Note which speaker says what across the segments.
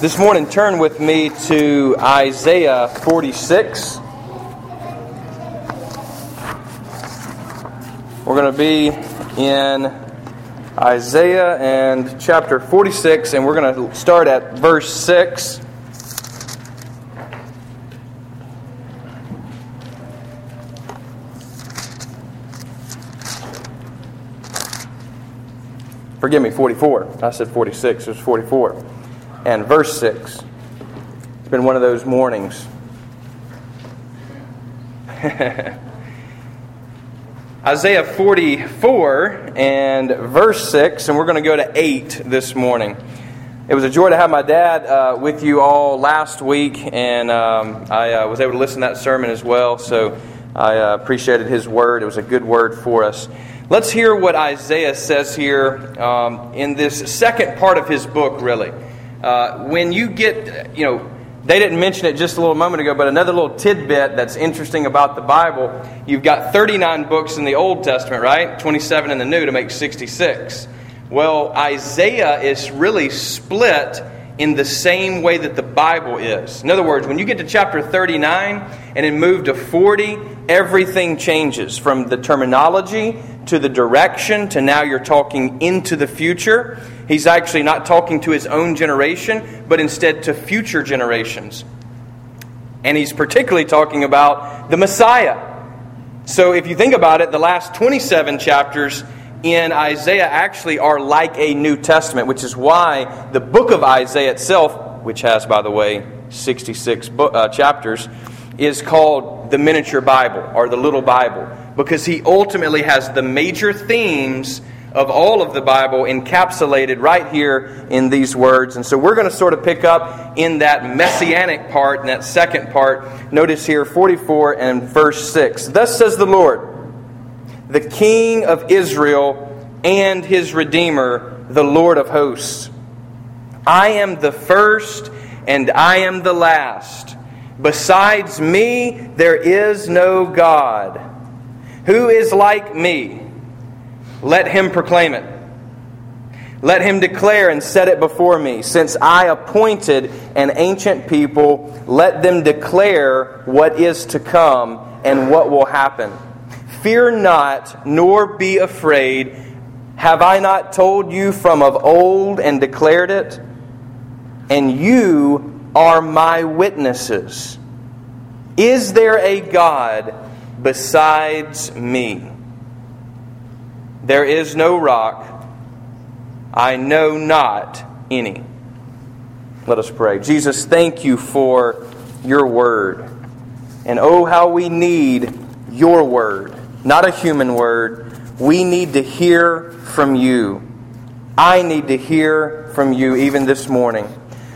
Speaker 1: This morning, turn with me to Isaiah 46. We're going to be in Isaiah and chapter 46, and we're going to start at verse 6. Forgive me, 44. I said 46, it was 44 and verse 6. It's been one of those mornings. Isaiah 44 and verse 6, and we're going to go to 8 this morning. It was a joy to have my dad uh, with you all last week, and um, I uh, was able to listen to that sermon as well, so I uh, appreciated his word. It was a good word for us. Let's hear what Isaiah says here um, in this second part of his book, really. Uh, when you get, you know, they didn't mention it just a little moment ago, but another little tidbit that's interesting about the Bible you've got 39 books in the Old Testament, right? 27 in the New to make 66. Well, Isaiah is really split in the same way that the Bible is. In other words, when you get to chapter 39 and then move to 40, everything changes from the terminology to the direction to now you're talking into the future. He's actually not talking to his own generation, but instead to future generations. And he's particularly talking about the Messiah. So if you think about it, the last 27 chapters in Isaiah actually are like a New Testament, which is why the book of Isaiah itself, which has, by the way, 66 book, uh, chapters, is called the miniature Bible or the little Bible because he ultimately has the major themes of all of the Bible encapsulated right here in these words. And so we're going to sort of pick up in that messianic part, in that second part. Notice here 44 and verse 6. Thus says the Lord the King of Israel and his Redeemer, the Lord of hosts. I am the first and I am the last. Besides me, there is no God. Who is like me? Let him proclaim it. Let him declare and set it before me. Since I appointed an ancient people, let them declare what is to come and what will happen. Fear not, nor be afraid. Have I not told you from of old and declared it? And you are my witnesses. Is there a God besides me? There is no rock. I know not any. Let us pray. Jesus, thank you for your word. And oh, how we need your word not a human word. We need to hear from you. I need to hear from you even this morning.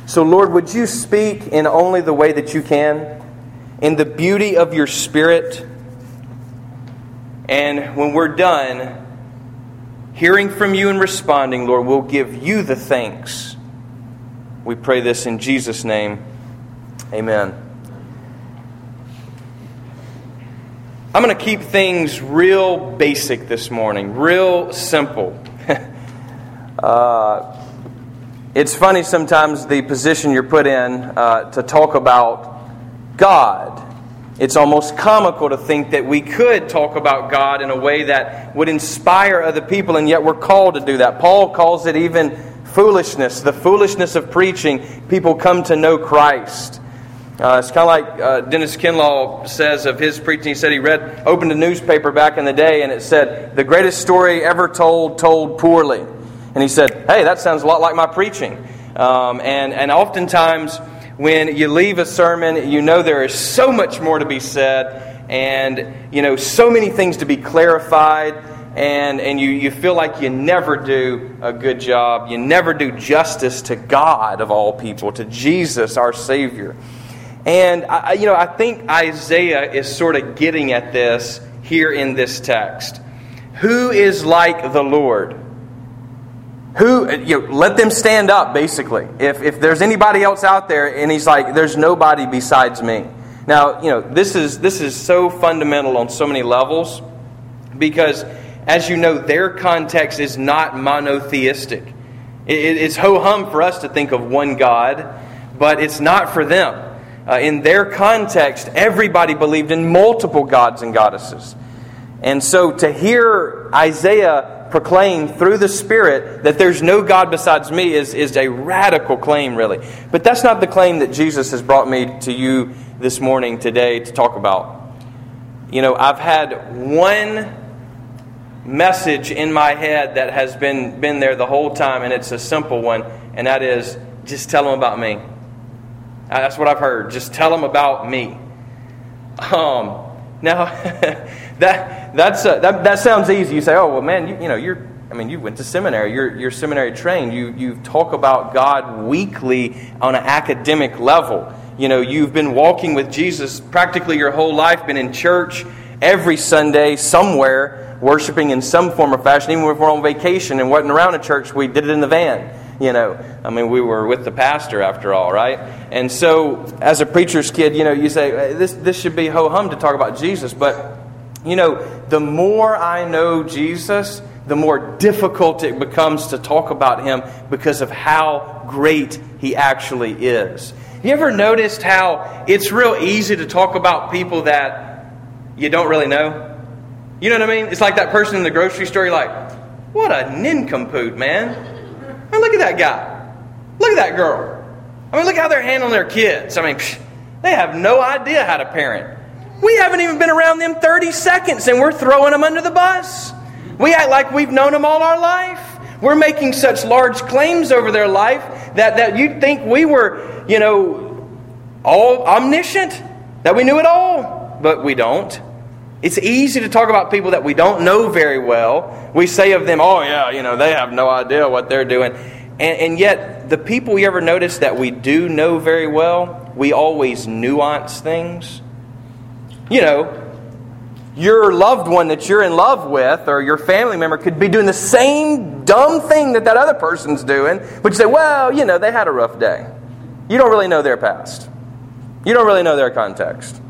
Speaker 1: So, Lord, would you speak in only the way that you can, in the beauty of your Spirit? And when we're done hearing from you and responding, Lord, we'll give you the thanks. We pray this in Jesus' name. Amen. I'm going to keep things real basic this morning, real simple. uh, it's funny sometimes the position you're put in uh, to talk about God. It's almost comical to think that we could talk about God in a way that would inspire other people, and yet we're called to do that. Paul calls it even foolishness, the foolishness of preaching. People come to know Christ. Uh, it's kind of like uh, Dennis Kinlaw says of his preaching. He said he read, opened a newspaper back in the day, and it said, The greatest story ever told, told poorly. And he said, Hey, that sounds a lot like my preaching. Um, and, and oftentimes, when you leave a sermon, you know there is so much more to be said, and you know so many things to be clarified, and, and you, you feel like you never do a good job. You never do justice to God, of all people, to Jesus, our Savior. And, I, you know, I think Isaiah is sort of getting at this here in this text. Who is like the Lord? Who, you know, let them stand up, basically. If, if there's anybody else out there and he's like, there's nobody besides me. Now, you know, this is, this is so fundamental on so many levels because, as you know, their context is not monotheistic. It, it's ho hum for us to think of one God but it's not for them. Uh, in their context, everybody believed in multiple gods and goddesses. And so to hear Isaiah proclaim through the Spirit that there's no God besides me is, is a radical claim, really. But that's not the claim that Jesus has brought me to you this morning, today, to talk about. You know, I've had one message in my head that has been, been there the whole time, and it's a simple one, and that is just tell them about me. That's what I've heard. Just tell them about me. Um, now, that, that's, uh, that, that sounds easy. You say, oh, well, man, you, you know, you're, I mean, you went to seminary. You're, you're seminary trained. You, you talk about God weekly on an academic level. You know, you've been walking with Jesus practically your whole life, been in church every Sunday somewhere, worshiping in some form or fashion. Even if we're on vacation and wasn't around a church, we did it in the van. You know, I mean, we were with the pastor after all, right? And so, as a preacher's kid, you know, you say, this, this should be ho hum to talk about Jesus. But, you know, the more I know Jesus, the more difficult it becomes to talk about him because of how great he actually is. You ever noticed how it's real easy to talk about people that you don't really know? You know what I mean? It's like that person in the grocery store, like, what a nincompoop, man. I mean, look at that guy. Look at that girl. I mean, look how they're handling their kids. I mean, psh, they have no idea how to parent. We haven't even been around them 30 seconds and we're throwing them under the bus. We act like we've known them all our life. We're making such large claims over their life that, that you'd think we were, you know, all omniscient, that we knew it all, but we don't. It's easy to talk about people that we don't know very well. We say of them, oh, yeah, you know, they have no idea what they're doing. And, and yet, the people you ever notice that we do know very well, we always nuance things. You know, your loved one that you're in love with or your family member could be doing the same dumb thing that that other person's doing, but you say, well, you know, they had a rough day. You don't really know their past, you don't really know their context.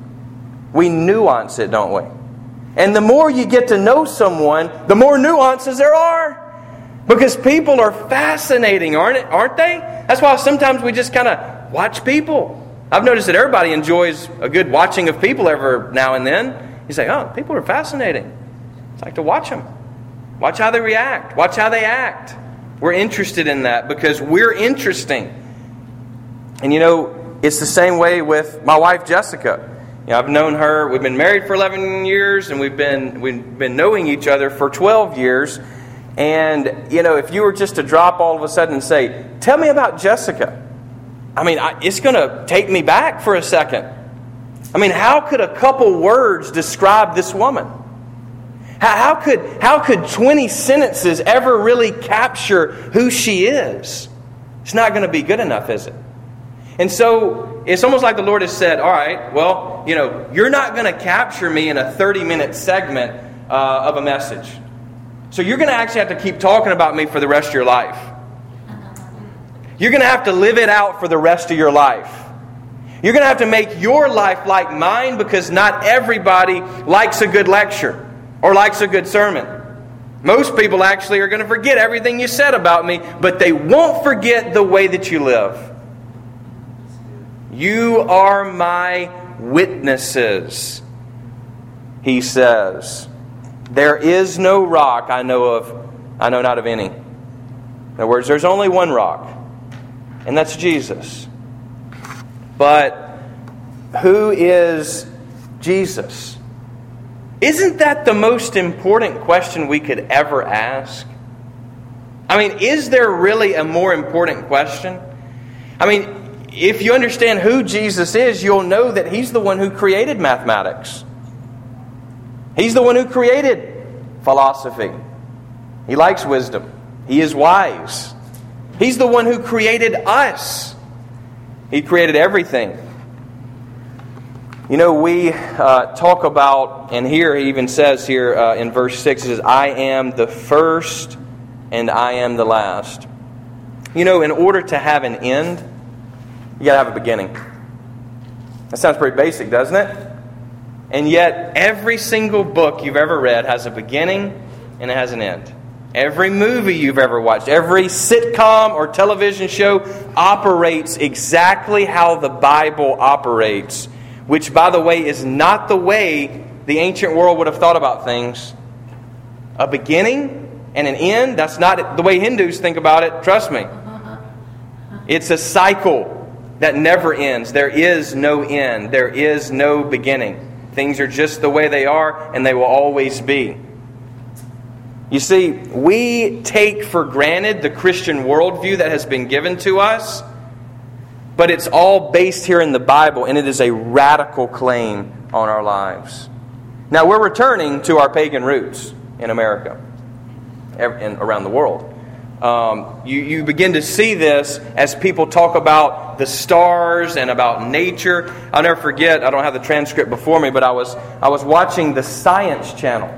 Speaker 1: We nuance it, don't we? And the more you get to know someone, the more nuances there are. Because people are fascinating, aren't it? Aren't they? That's why sometimes we just kind of watch people. I've noticed that everybody enjoys a good watching of people every now and then. You say, "Oh, people are fascinating." It's like to watch them. Watch how they react. Watch how they act. We're interested in that because we're interesting. And you know, it's the same way with my wife Jessica. You know, I've known her. We've been married for 11 years, and we've been we've been knowing each other for 12 years. And you know, if you were just to drop all of a sudden and say, "Tell me about Jessica," I mean, I, it's going to take me back for a second. I mean, how could a couple words describe this woman? How, how could how could 20 sentences ever really capture who she is? It's not going to be good enough, is it? And so it's almost like the Lord has said, All right, well, you know, you're not going to capture me in a 30 minute segment uh, of a message. So you're going to actually have to keep talking about me for the rest of your life. You're going to have to live it out for the rest of your life. You're going to have to make your life like mine because not everybody likes a good lecture or likes a good sermon. Most people actually are going to forget everything you said about me, but they won't forget the way that you live. You are my witnesses, he says. There is no rock I know of, I know not of any. In other words, there's only one rock, and that's Jesus. But who is Jesus? Isn't that the most important question we could ever ask? I mean, is there really a more important question? I mean, if you understand who Jesus is, you'll know that He's the one who created mathematics. He's the one who created philosophy. He likes wisdom. He is wise. He's the one who created us. He created everything. You know, we uh, talk about, and here he even says here uh, in verse 6, he says, I am the first and I am the last. You know, in order to have an end, you got to have a beginning. That sounds pretty basic, doesn't it? And yet, every single book you've ever read has a beginning and it has an end. Every movie you've ever watched, every sitcom or television show operates exactly how the Bible operates, which, by the way, is not the way the ancient world would have thought about things. A beginning and an end, that's not the way Hindus think about it, trust me. It's a cycle that never ends. There is no end, there is no beginning. Things are just the way they are, and they will always be. You see, we take for granted the Christian worldview that has been given to us, but it's all based here in the Bible, and it is a radical claim on our lives. Now, we're returning to our pagan roots in America and around the world. Um, you, you begin to see this as people talk about the stars and about nature. I'll never forget, I don't have the transcript before me, but I was, I was watching the Science Channel.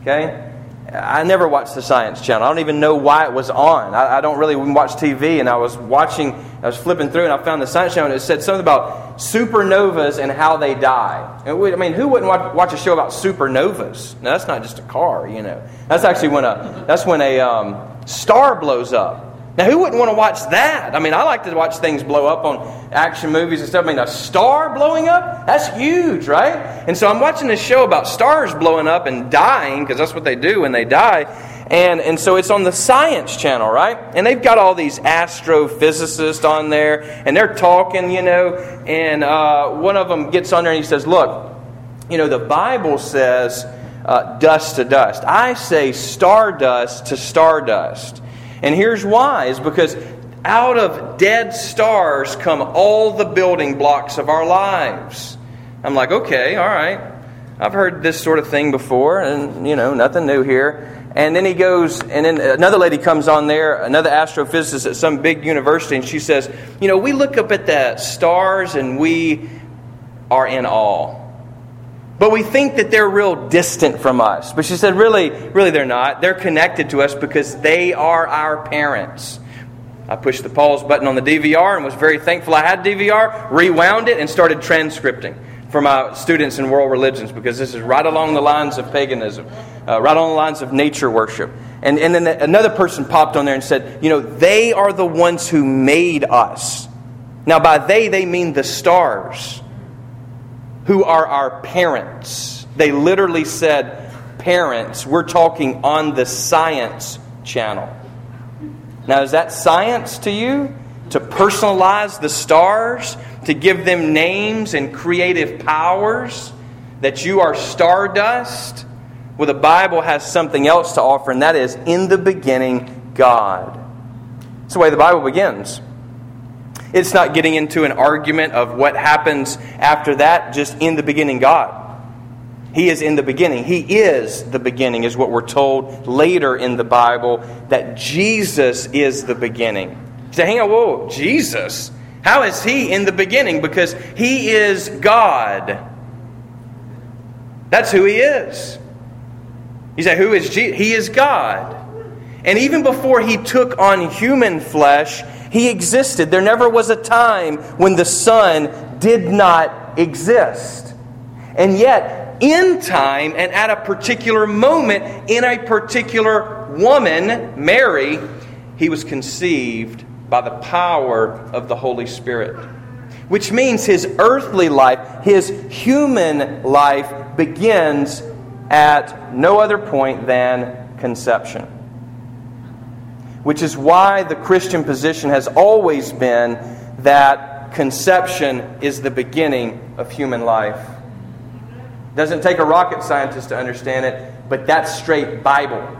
Speaker 1: Okay? I never watched the Science Channel. I don't even know why it was on. I, I, don't really watch TV, and I was watching, I was flipping through, and I found the Science Channel, and it said something about supernovas and how they die. And we, I mean, who wouldn't watch, watch, a show about supernovas? Now, that's not just a car, you know. That's actually when a, that's when a um, star blows up. Now, who wouldn't want to watch that? I mean, I like to watch things blow up on action movies and stuff. I mean, a star blowing up? That's huge, right? And so I'm watching this show about stars blowing up and dying, because that's what they do when they die. And, and so it's on the Science Channel, right? And they've got all these astrophysicists on there, and they're talking, you know. And uh, one of them gets on there and he says, Look, you know, the Bible says uh, dust to dust. I say stardust to stardust. And here's why is because out of dead stars come all the building blocks of our lives. I'm like, okay, all right. I've heard this sort of thing before, and, you know, nothing new here. And then he goes, and then another lady comes on there, another astrophysicist at some big university, and she says, You know, we look up at the stars and we are in awe. But we think that they're real distant from us. But she said, really, really, they're not. They're connected to us because they are our parents. I pushed the pause button on the DVR and was very thankful I had DVR, rewound it, and started transcripting for my students in world religions because this is right along the lines of paganism, uh, right along the lines of nature worship. And, and then another person popped on there and said, You know, they are the ones who made us. Now, by they, they mean the stars who are our parents. They literally said, parents. We're talking on the science channel. Now, is that science to you? To personalize the stars? To give them names and creative powers? That you are stardust? Well, the Bible has something else to offer, and that is in the beginning, God. That's the way the Bible begins. It's not getting into an argument of what happens after that, just in the beginning, God. He is in the beginning. He is the beginning, is what we're told later in the Bible, that Jesus is the beginning. Say, hang on, whoa, Jesus? How is he in the beginning? Because he is God. That's who he is. You say, who is Jesus? He is God. And even before he took on human flesh, he existed. There never was a time when the Son did not exist. And yet, in time and at a particular moment, in a particular woman, Mary, he was conceived by the power of the Holy Spirit. Which means his earthly life, his human life, begins at no other point than conception which is why the Christian position has always been that conception is the beginning of human life. Doesn't take a rocket scientist to understand it, but that's straight Bible.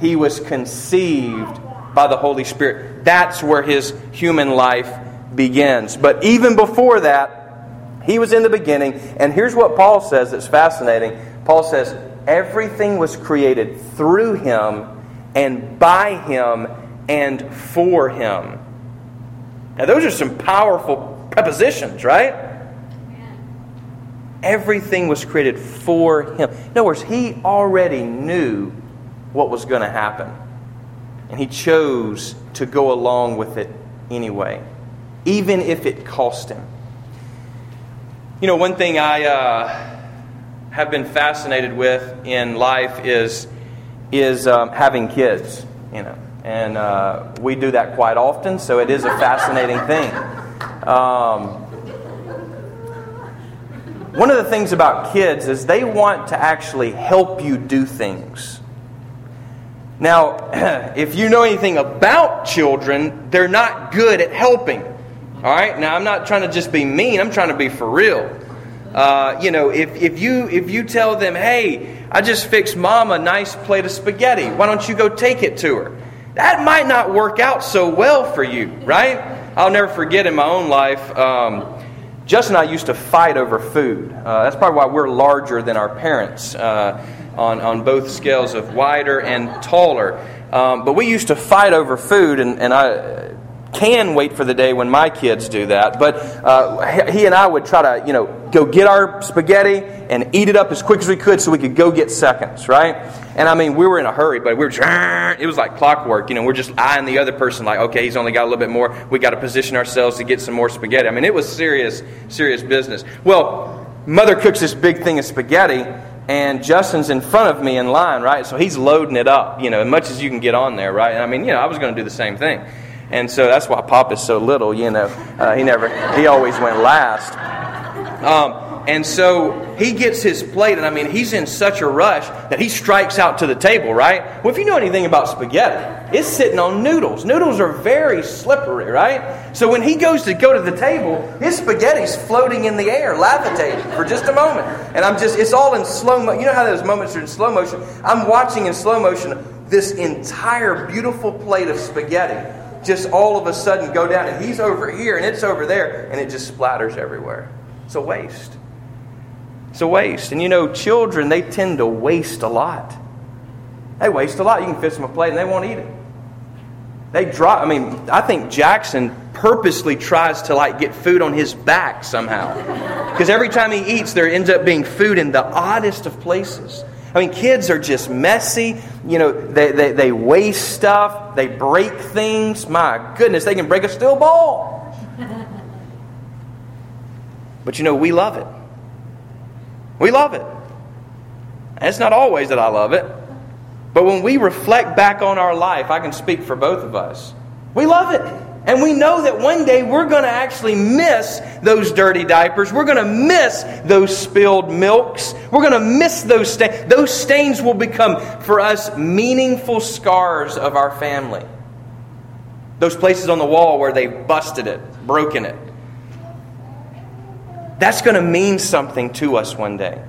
Speaker 1: He was conceived by the Holy Spirit. That's where his human life begins. But even before that, he was in the beginning. And here's what Paul says that's fascinating. Paul says, Everything was created through him and by him and for him. Now, those are some powerful prepositions, right? Everything was created for him. In other words, he already knew what was going to happen. And he chose to go along with it anyway, even if it cost him. You know, one thing I uh, have been fascinated with in life is is um, having kids, you know. And uh, we do that quite often, so it is a fascinating thing. Um, one of the things about kids is they want to actually help you do things. Now, if you know anything about children, they're not good at helping. All right? Now, I'm not trying to just be mean, I'm trying to be for real. Uh, you know, if, if, you, if you tell them, hey, I just fixed mom a nice plate of spaghetti, why don't you go take it to her? That might not work out so well for you, right? I'll never forget in my own life. Um, Justin and I used to fight over food. Uh, that's probably why we're larger than our parents uh, on, on both scales of wider and taller. Um, but we used to fight over food, and, and I can wait for the day when my kids do that. But uh, he and I would try to, you know, go get our spaghetti and eat it up as quick as we could so we could go get seconds, right? And I mean, we were in a hurry, but we were, it was like clockwork. You know, we're just eyeing the other person like, okay, he's only got a little bit more. We got to position ourselves to get some more spaghetti. I mean, it was serious, serious business. Well, mother cooks this big thing of spaghetti and Justin's in front of me in line, right? So he's loading it up, you know, as much as you can get on there, right? And I mean, you know, I was going to do the same thing. And so that's why Pop is so little, you know. Uh, he never, he always went last. Um, and so he gets his plate, and I mean, he's in such a rush that he strikes out to the table, right? Well, if you know anything about spaghetti, it's sitting on noodles. Noodles are very slippery, right? So when he goes to go to the table, his spaghetti's floating in the air, levitating for just a moment. And I'm just, it's all in slow motion. You know how those moments are in slow motion? I'm watching in slow motion this entire beautiful plate of spaghetti just all of a sudden go down, and he's over here and it's over there, and it just splatters everywhere. It's a waste. It's a waste. And you know, children, they tend to waste a lot. They waste a lot. You can fix them a plate and they won't eat it. They drop. I mean, I think Jackson purposely tries to like get food on his back somehow. Because every time he eats, there ends up being food in the oddest of places. I mean, kids are just messy. You know, they, they, they waste stuff, they break things. My goodness, they can break a steel ball. but you know, we love it. We love it. And it's not always that I love it. But when we reflect back on our life, I can speak for both of us. We love it. And we know that one day we're going to actually miss those dirty diapers. We're going to miss those spilled milks. We're going to miss those stains. Those stains will become for us meaningful scars of our family. Those places on the wall where they busted it, broken it. That's going to mean something to us one day.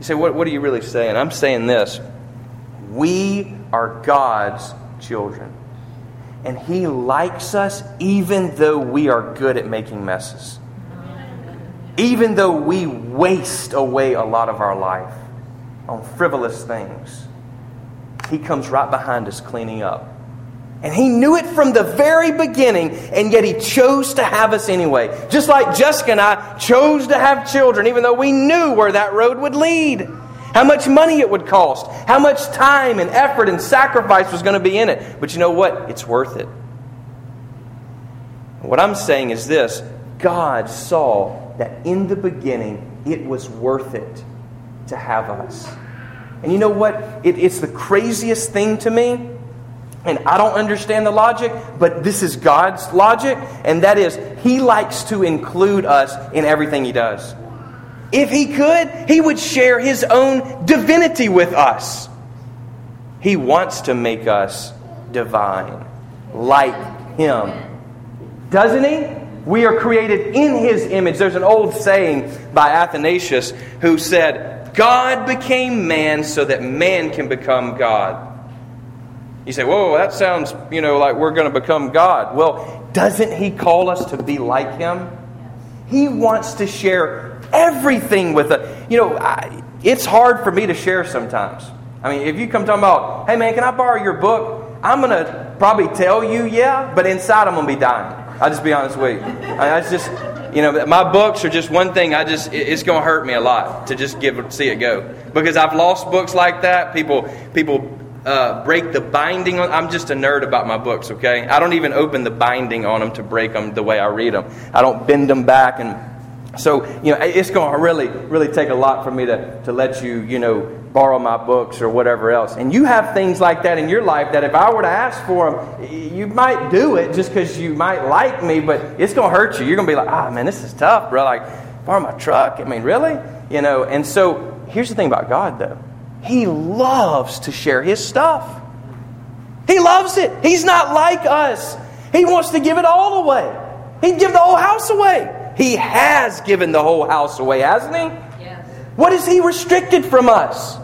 Speaker 1: You say, what, what are you really saying? I'm saying this. We are God's children. And He likes us even though we are good at making messes. Even though we waste away a lot of our life on frivolous things, He comes right behind us cleaning up. And he knew it from the very beginning, and yet he chose to have us anyway. Just like Jessica and I chose to have children, even though we knew where that road would lead how much money it would cost, how much time and effort and sacrifice was going to be in it. But you know what? It's worth it. What I'm saying is this God saw that in the beginning it was worth it to have us. And you know what? It, it's the craziest thing to me. And I don't understand the logic, but this is God's logic. And that is, He likes to include us in everything He does. If he could, he would share his own divinity with us. He wants to make us divine, like him. Doesn't he? We are created in his image. There's an old saying by Athanasius who said, God became man so that man can become God. You say, whoa, that sounds, you know, like we're going to become God. Well, doesn't he call us to be like him? He wants to share everything with it. You know, I, it's hard for me to share sometimes. I mean, if you come talking about, hey man, can I borrow your book? I'm going to probably tell you, yeah, but inside I'm going to be dying. I'll just be honest with you. I mean, just, you know, my books are just one thing. I just, it's going to hurt me a lot to just give, see it go. Because I've lost books like that. People, people uh, break the binding on. I'm just a nerd about my books. Okay, I don't even open the binding on them to break them the way I read them. I don't bend them back and so, you know, it's going to really, really take a lot for me to, to let you, you know, borrow my books or whatever else. And you have things like that in your life that if I were to ask for them, you might do it just because you might like me, but it's going to hurt you. You're going to be like, ah, man, this is tough, bro. Like, borrow my truck. I mean, really? You know, and so here's the thing about God, though He loves to share His stuff. He loves it. He's not like us. He wants to give it all away. He'd give the whole house away. He has given the whole house away, hasn't he? Yes. What is he restricted from us?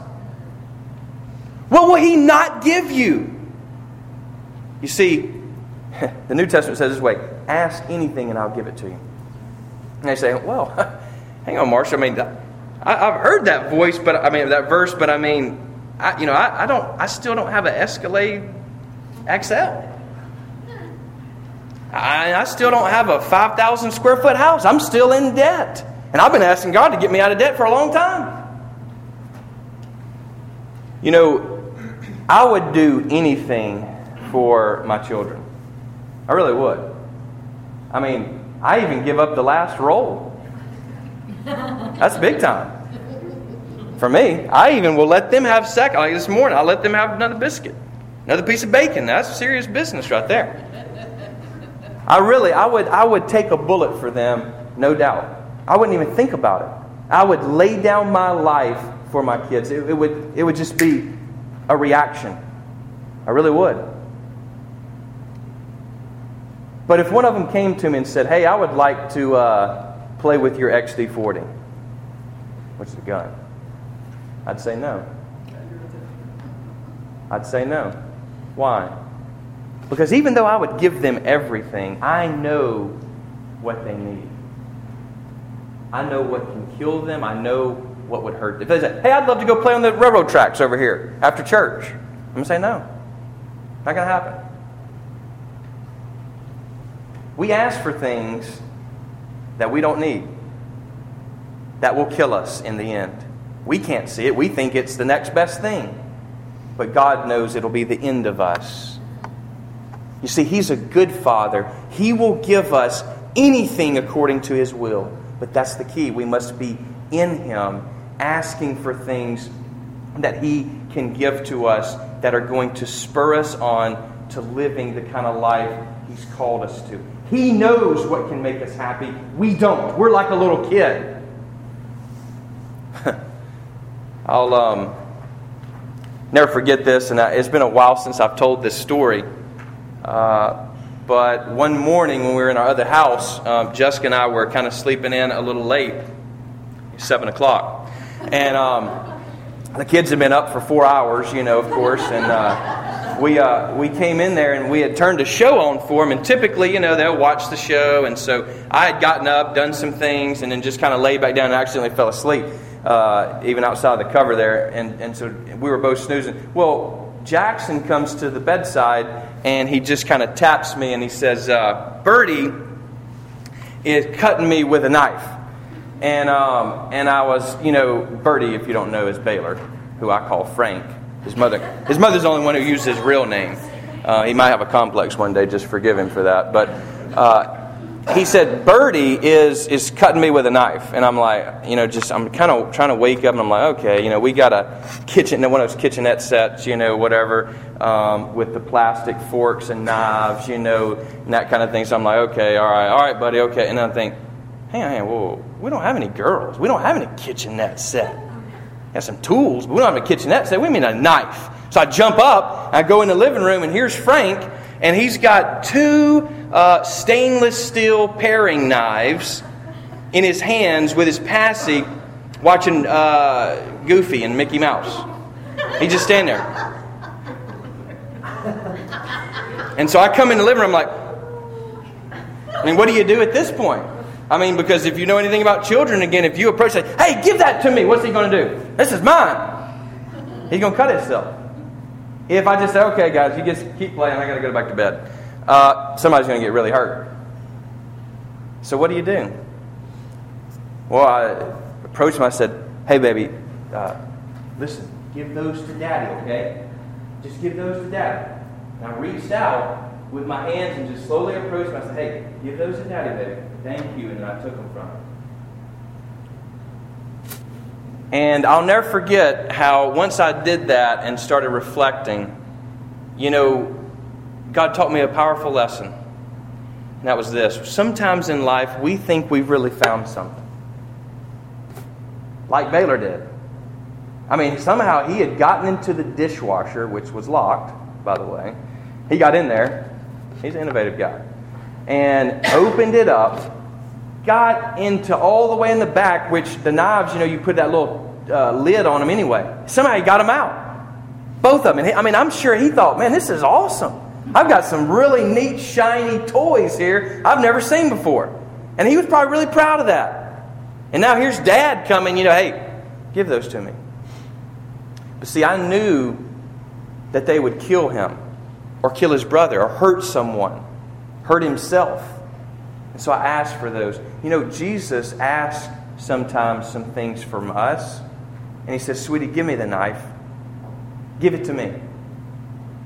Speaker 1: What will he not give you? You see, the New Testament says this way ask anything and I'll give it to you. And they say, well, hang on, Marshall. I mean, I, have heard that voice, but I mean, that verse, but I mean, I, you know, I, I don't, I still don't have an Escalade XL. I, I still don't have a 5,000 square foot house. I'm still in debt. And I've been asking God to get me out of debt for a long time. You know, I would do anything for my children. I really would. I mean, I even give up the last roll. That's big time. For me, I even will let them have second. Like this morning, I'll let them have another biscuit. Another piece of bacon. That's serious business right there. I really, I would, I would take a bullet for them, no doubt. I wouldn't even think about it. I would lay down my life for my kids. It, it would, it would just be a reaction. I really would. But if one of them came to me and said, Hey, I would like to uh, play with your XD 40, which is a gun, I'd say no. I'd say no. Why? Because even though I would give them everything, I know what they need. I know what can kill them. I know what would hurt them. If they say, hey, I'd love to go play on the railroad tracks over here after church, I'm going to say no. Not going to happen. We ask for things that we don't need, that will kill us in the end. We can't see it. We think it's the next best thing but God knows it'll be the end of us. You see, He's a good Father. He will give us anything according to His will. But that's the key. We must be in Him, asking for things that He can give to us that are going to spur us on to living the kind of life He's called us to. He knows what can make us happy. We don't. We're like a little kid. I'll um, never forget this, and it's been a while since I've told this story. Uh, but one morning when we were in our other house, um, Jessica and I were kind of sleeping in a little late, seven o'clock, and um, the kids had been up for four hours, you know, of course, and. Uh, we, uh, we came in there and we had turned a show on for them. And typically, you know, they'll watch the show. And so I had gotten up, done some things, and then just kind of laid back down and accidentally fell asleep uh, even outside of the cover there. And, and so we were both snoozing. Well, Jackson comes to the bedside and he just kind of taps me and he says, uh, Birdie is cutting me with a knife. And, um, and I was, you know, Birdie, if you don't know, is Baylor, who I call Frank. His mother, his mother's the only one who uses his real name. Uh, he might have a complex one day, just forgive him for that. But uh, he said, Birdie is, is cutting me with a knife. And I'm like, you know, just, I'm kind of trying to wake up and I'm like, okay, you know, we got a kitchen, one of those kitchenette sets, you know, whatever, um, with the plastic forks and knives, you know, and that kind of thing. So I'm like, okay, all right, all right, buddy, okay. And I think, hang on, whoa, we don't have any girls. We don't have any kitchenette set. We have some tools, but we don't have a kitchenette set. We mean a knife. So I jump up, I go in the living room, and here's Frank, and he's got two uh, stainless steel paring knives in his hands with his passy watching uh, Goofy and Mickey Mouse. He just stand there. And so I come in the living room, I'm like, I mean, what do you do at this point? I mean, because if you know anything about children, again, if you approach, say, hey, give that to me, what's he going to do? This is mine. He's going to cut himself. If I just say, okay, guys, you just keep playing, I got to go back to bed uh, somebody's going to get really hurt. So what do you do? Well, I approached him. I said, "Hey, baby, uh, listen. Give those to Daddy, okay? Just give those to Daddy." And I reached out with my hands and just slowly approached him. I said, "Hey, give those to Daddy, baby. Thank you." And I took them from him. And I'll never forget how once I did that and started reflecting, you know, God taught me a powerful lesson. And that was this. Sometimes in life, we think we've really found something. Like Baylor did. I mean, somehow he had gotten into the dishwasher, which was locked, by the way. He got in there. He's an innovative guy. And opened it up, got into all the way in the back, which the knives, you know, you put that little uh, lid on them anyway. Somehow he got them out. Both of them. I mean, I'm sure he thought, man, this is awesome. I've got some really neat, shiny toys here I've never seen before. And he was probably really proud of that. And now here's dad coming, you know, hey, give those to me. But see, I knew that they would kill him or kill his brother or hurt someone, hurt himself. And so I asked for those. You know, Jesus asked sometimes some things from us. And he says, Sweetie, give me the knife. Give it to me.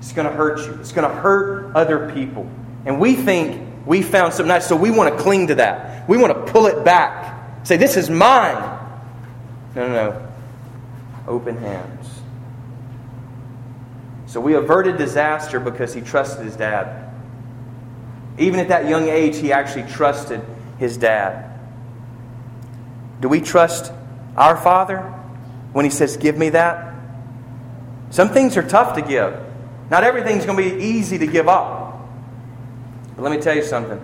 Speaker 1: It's going to hurt you. It's going to hurt other people. And we think we found something nice, so we want to cling to that. We want to pull it back. Say, this is mine. No, no, no. Open hands. So we averted disaster because he trusted his dad. Even at that young age, he actually trusted his dad. Do we trust our Father when he says, Give me that? Some things are tough to give. Not everything's going to be easy to give up. But let me tell you something.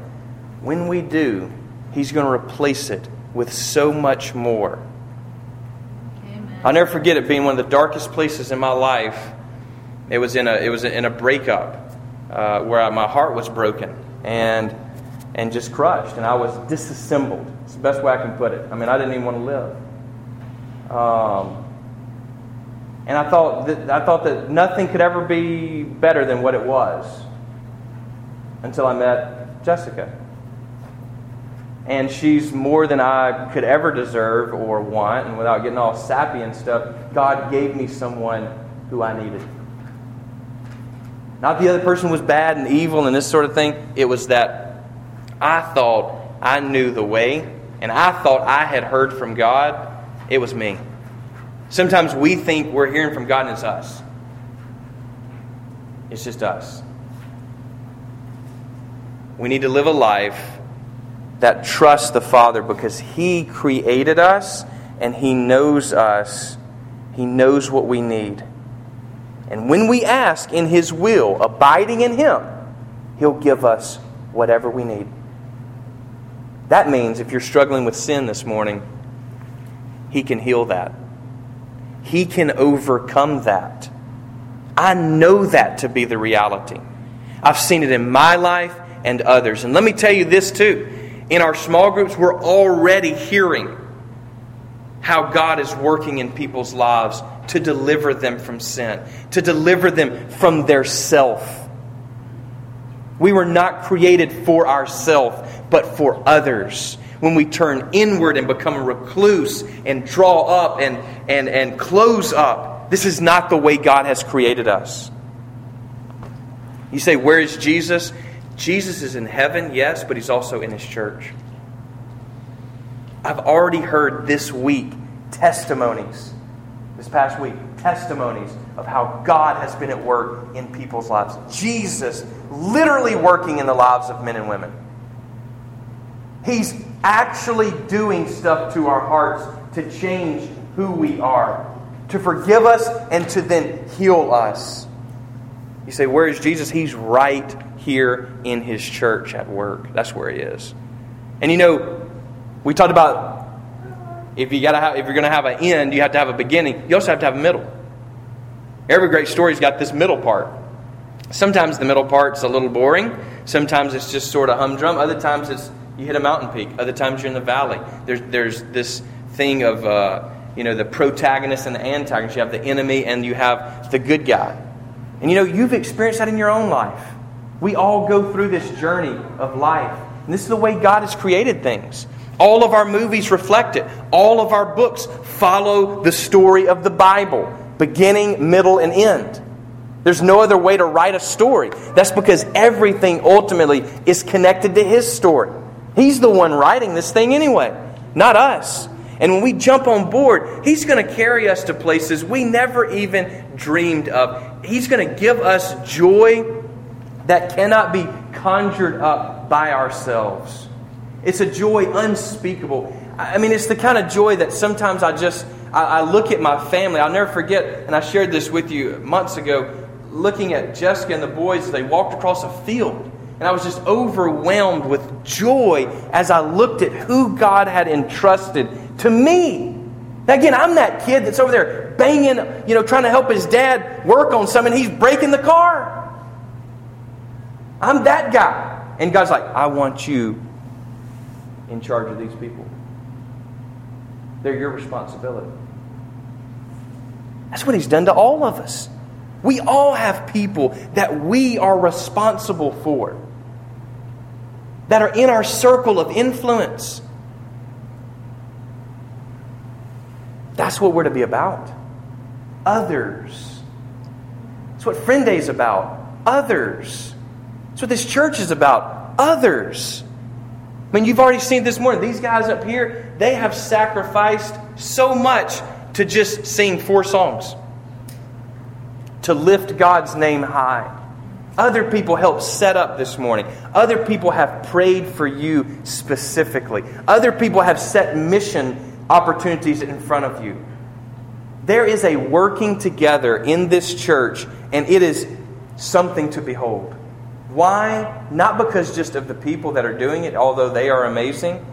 Speaker 1: When we do, He's going to replace it with so much more. Amen. I'll never forget it being one of the darkest places in my life. It was in a, it was in a breakup uh, where I, my heart was broken and, and just crushed, and I was disassembled. It's the best way I can put it. I mean, I didn't even want to live. Um, and I thought that, I thought that nothing could ever be better than what it was until I met Jessica. And she's more than I could ever deserve or want. And without getting all sappy and stuff, God gave me someone who I needed. Not the other person was bad and evil and this sort of thing. It was that I thought I knew the way and I thought I had heard from God. It was me. Sometimes we think we're hearing from God and it's us. It's just us. We need to live a life that trusts the Father because He created us and He knows us. He knows what we need. And when we ask in His will, abiding in Him, He'll give us whatever we need. That means if you're struggling with sin this morning, He can heal that. He can overcome that. I know that to be the reality. I've seen it in my life and others. And let me tell you this too. In our small groups, we're already hearing how God is working in people's lives to deliver them from sin, to deliver them from their self. We were not created for ourselves, but for others when we turn inward and become a recluse and draw up and, and, and close up. This is not the way God has created us. You say, Where is Jesus? Jesus is in heaven, yes, but he's also in his church. I've already heard this week testimonies, this past week, testimonies of how God has been at work in people's lives. Jesus literally working in the lives of men and women. He's actually doing stuff to our hearts to change who we are, to forgive us, and to then heal us. You say, Where is Jesus? He's right here in his church at work. That's where he is. And you know, we talked about if you gotta have, if you're going to have an end, you have to have a beginning. You also have to have a middle. Every great story's got this middle part. Sometimes the middle part's a little boring. Sometimes it's just sort of humdrum. Other times it's you hit a mountain peak. Other times you're in the valley. There's, there's this thing of, uh, you know, the protagonist and the antagonist. You have the enemy and you have the good guy. And you know, you've experienced that in your own life. We all go through this journey of life. And this is the way God has created things. All of our movies reflect it. All of our books follow the story of the Bible, beginning, middle, and end. There's no other way to write a story. That's because everything ultimately is connected to His story. He's the one writing this thing anyway, not us. And when we jump on board, He's going to carry us to places we never even dreamed of. He's going to give us joy that cannot be conjured up by ourselves. It's a joy unspeakable. I mean, it's the kind of joy that sometimes I just I, I look at my family. I'll never forget, and I shared this with you months ago. Looking at Jessica and the boys they walked across a field, and I was just overwhelmed with joy as I looked at who God had entrusted to me. Now, again, I'm that kid that's over there banging, you know, trying to help his dad work on something. He's breaking the car. I'm that guy. And God's like, I want you in charge of these people. They're your responsibility. That's what He's done to all of us. We all have people that we are responsible for, that are in our circle of influence. That's what we're to be about. Others. That's what Friend Day is about. Others. That's what this church is about. Others. I mean, you've already seen this morning. These guys up here, they have sacrificed so much to just sing four songs, to lift God's name high. Other people helped set up this morning. Other people have prayed for you specifically. Other people have set mission opportunities in front of you. There is a working together in this church, and it is something to behold. Why? Not because just of the people that are doing it, although they are amazing.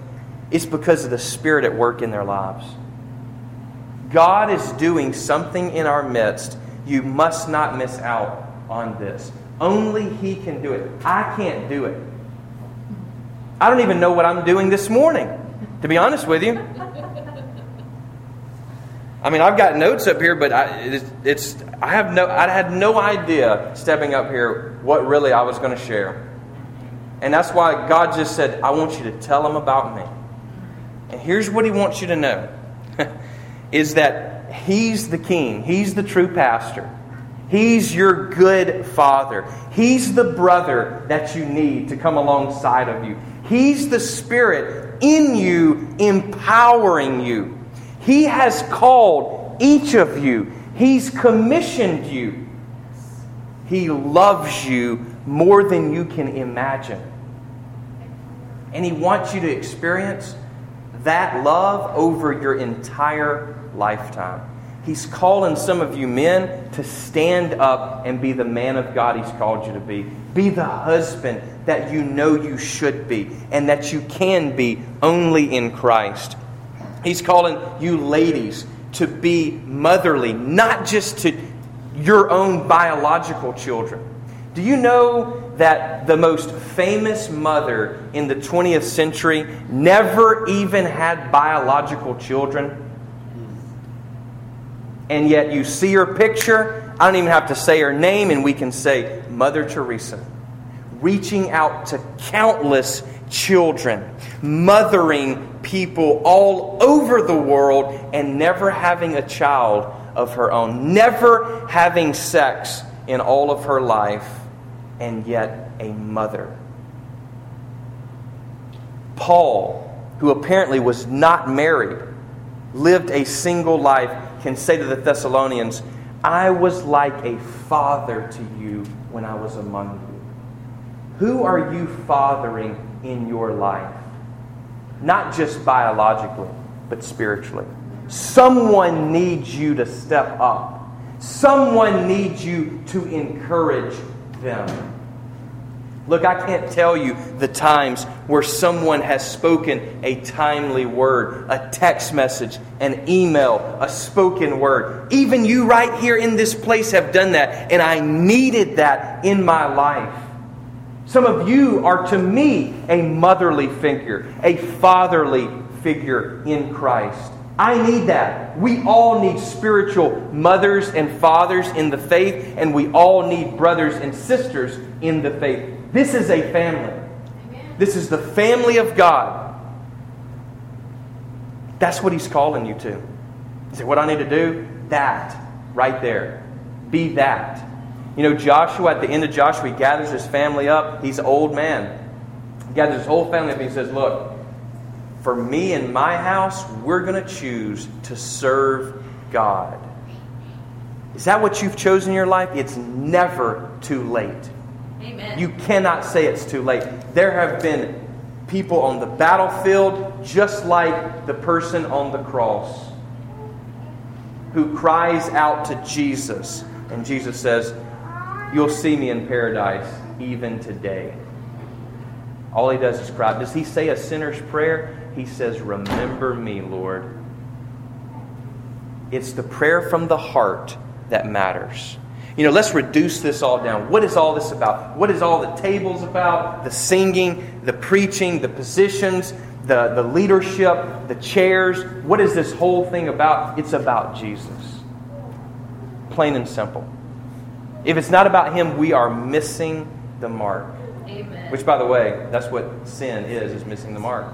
Speaker 1: It's because of the Spirit at work in their lives. God is doing something in our midst. You must not miss out on this. Only He can do it. I can't do it. I don't even know what I'm doing this morning, to be honest with you. I mean, I've got notes up here, but I, it's, I have no I had no idea stepping up here what really I was going to share, and that's why God just said, "I want you to tell them about me." And here's what He wants you to know: is that He's the King, He's the true pastor, He's your good Father, He's the brother that you need to come alongside of you. He's the Spirit in you, empowering you. He has called each of you, He's commissioned you. He loves you more than you can imagine. And He wants you to experience that love over your entire lifetime. He's calling some of you men to stand up and be the man of God He's called you to be. Be the husband that you know you should be and that you can be only in Christ. He's calling you ladies to be motherly, not just to your own biological children. Do you know that the most famous mother in the 20th century never even had biological children? And yet you see her picture. I don't even have to say her name, and we can say Mother Teresa, reaching out to countless children, mothering people all over the world, and never having a child of her own, never having sex in all of her life, and yet a mother. Paul, who apparently was not married, lived a single life, can say to the Thessalonians, I was like a father to you when I was among you. Who are you fathering in your life. Not just biologically, but spiritually. Someone needs you to step up. Someone needs you to encourage them. Look, I can't tell you the times where someone has spoken a timely word, a text message, an email, a spoken word. Even you right here in this place have done that, and I needed that in my life. Some of you are to me a motherly figure, a fatherly figure in Christ. I need that. We all need spiritual mothers and fathers in the faith, and we all need brothers and sisters in the faith. This is a family. This is the family of God. That's what He's calling you to. You say, What I need to do? That, right there. Be that. You know, Joshua, at the end of Joshua, he gathers his family up. He's an old man. He gathers his whole family up. and He says, Look, for me and my house, we're going to choose to serve God. Is that what you've chosen in your life? It's never too late.
Speaker 2: Amen.
Speaker 1: You cannot say it's too late. There have been people on the battlefield just like the person on the cross who cries out to Jesus. And Jesus says, You'll see me in paradise even today. All he does is cry. Does he say a sinner's prayer? He says, Remember me, Lord. It's the prayer from the heart that matters. You know, let's reduce this all down. What is all this about? What is all the tables about? The singing, the preaching, the positions, the, the leadership, the chairs. What is this whole thing about? It's about Jesus. Plain and simple. If it's not about Him, we are missing the mark.
Speaker 2: Amen.
Speaker 1: Which, by the way, that's what sin is, is missing the mark.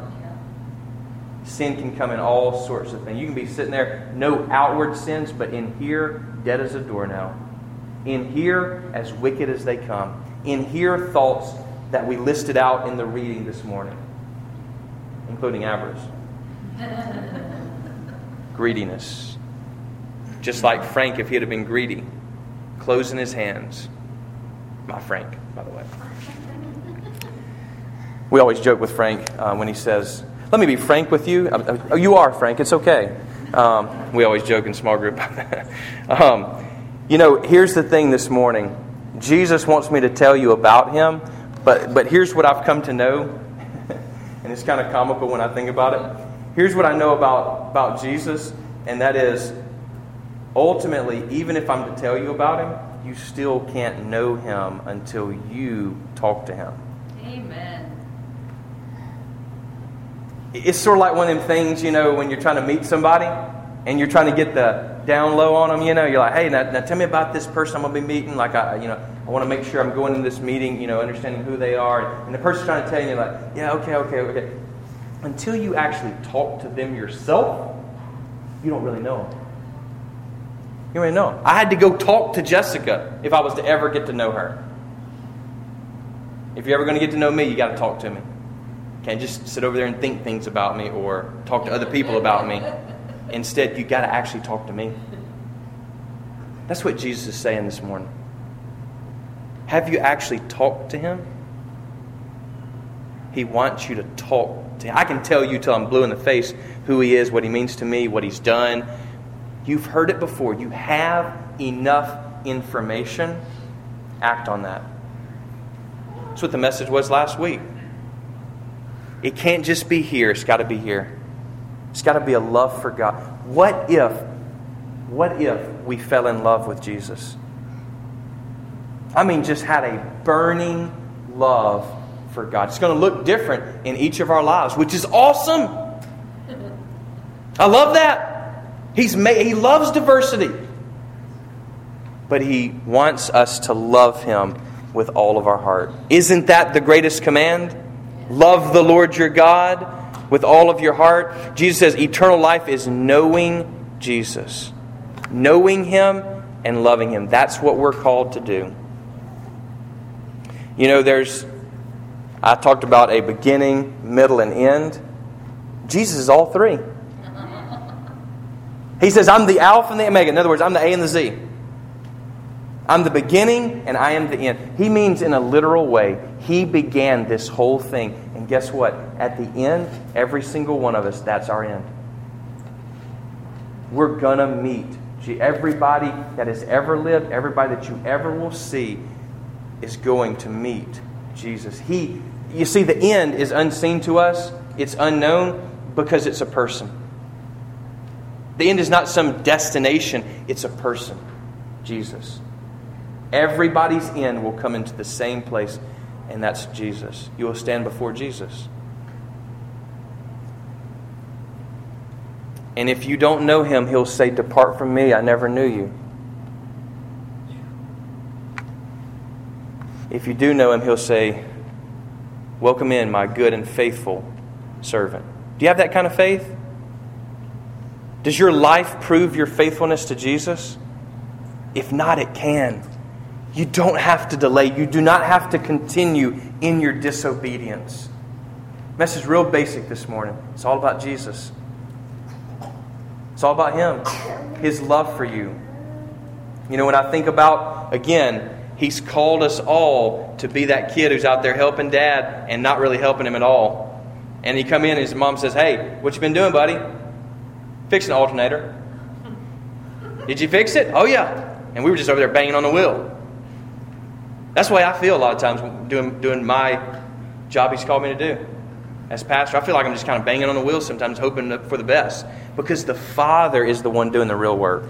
Speaker 1: Sin can come in all sorts of things. You can be sitting there, no outward sins, but in here, dead as a doornail. In here, as wicked as they come. In here, thoughts that we listed out in the reading this morning, including avarice, greediness. Just like Frank, if he'd have been greedy, closing his hands. My Frank, by the way. We always joke with Frank uh, when he says, Let me be frank with you. Uh, uh, you are, Frank. It's okay. Um, we always joke in small group. about um, you know, here's the thing this morning Jesus wants me to tell you about him, but, but here's what I've come to know. and it's kind of comical when I think about it. Here's what I know about, about Jesus, and that is ultimately, even if I'm to tell you about him, you still can't know him until you talk to him.
Speaker 2: Amen.
Speaker 1: It's sort of like one of them things, you know, when you're trying to meet somebody and you're trying to get the down low on them, you know, you're like, hey, now, now tell me about this person I'm going to be meeting. Like, I, you know, I want to make sure I'm going in this meeting, you know, understanding who they are. And the person's trying to tell you, like, yeah, okay, okay, okay. Until you actually talk to them yourself, you don't really know them. You don't really know. I had to go talk to Jessica if I was to ever get to know her. If you're ever going to get to know me, you got to talk to me. Can't just sit over there and think things about me or talk to other people about me. Instead, you got to actually talk to me. That's what Jesus is saying this morning. Have you actually talked to him? He wants you to talk to him. I can tell you till I'm blue in the face who he is, what he means to me, what he's done. You've heard it before. You have enough information. Act on that. That's what the message was last week. It can't just be here, it's got to be here. It's got to be a love for God. What if, what if we fell in love with Jesus? I mean, just had a burning love for God. It's going to look different in each of our lives, which is awesome. I love that. He's made, he loves diversity. But he wants us to love him with all of our heart. Isn't that the greatest command? Love the Lord your God with all of your heart. Jesus says eternal life is knowing Jesus, knowing Him and loving Him. That's what we're called to do. You know, there's, I talked about a beginning, middle, and end. Jesus is all three. He says, I'm the Alpha and the Omega. In other words, I'm the A and the Z. I'm the beginning and I am the end. He means, in a literal way, He began this whole thing. And guess what? At the end, every single one of us, that's our end. We're going to meet. Everybody that has ever lived, everybody that you ever will see, is going to meet Jesus. He, you see, the end is unseen to us, it's unknown because it's a person. The end is not some destination, it's a person Jesus. Everybody's end will come into the same place, and that's Jesus. You will stand before Jesus. And if you don't know him, he'll say, Depart from me, I never knew you. If you do know him, he'll say, Welcome in, my good and faithful servant. Do you have that kind of faith? Does your life prove your faithfulness to Jesus? If not, it can. You don't have to delay. You do not have to continue in your disobedience. Message real basic this morning. It's all about Jesus. It's all about Him, His love for you. You know, when I think about, again, He's called us all to be that kid who's out there helping dad and not really helping him at all. And he come in and his mom says, Hey, what you been doing, buddy? Fixing the alternator. Did you fix it? Oh, yeah. And we were just over there banging on the wheel. That's the way I feel a lot of times doing, doing my job he's called me to do. As pastor, I feel like I'm just kind of banging on the wheel sometimes, hoping for the best. Because the Father is the one doing the real work.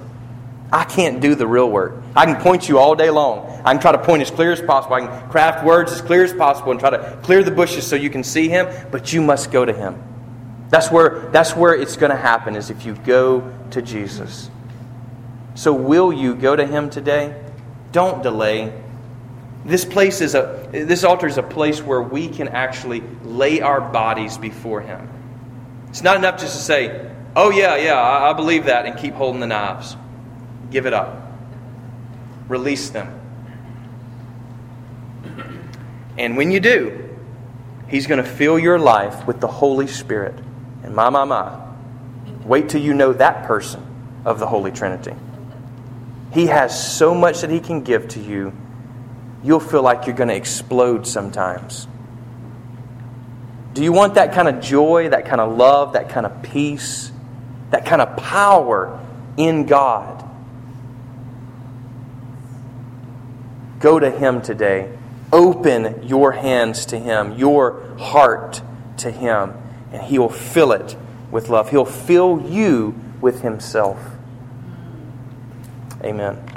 Speaker 1: I can't do the real work. I can point you all day long. I can try to point as clear as possible. I can craft words as clear as possible and try to clear the bushes so you can see him, but you must go to him. That's where, that's where it's going to happen is if you go to Jesus. So will you go to him today? Don't delay. This place is a this altar is a place where we can actually lay our bodies before him. It's not enough just to say, "Oh yeah, yeah, I, I believe that," and keep holding the knives. Give it up. Release them. And when you do, He's going to fill your life with the Holy Spirit. And my, my, my, wait till you know that person of the Holy Trinity. He has so much that He can give to you, you'll feel like you're going to explode sometimes. Do you want that kind of joy, that kind of love, that kind of peace, that kind of power in God? Go to Him today. Open your hands to Him, your heart to Him, and He will fill it with love. He'll fill you with Himself. Amen.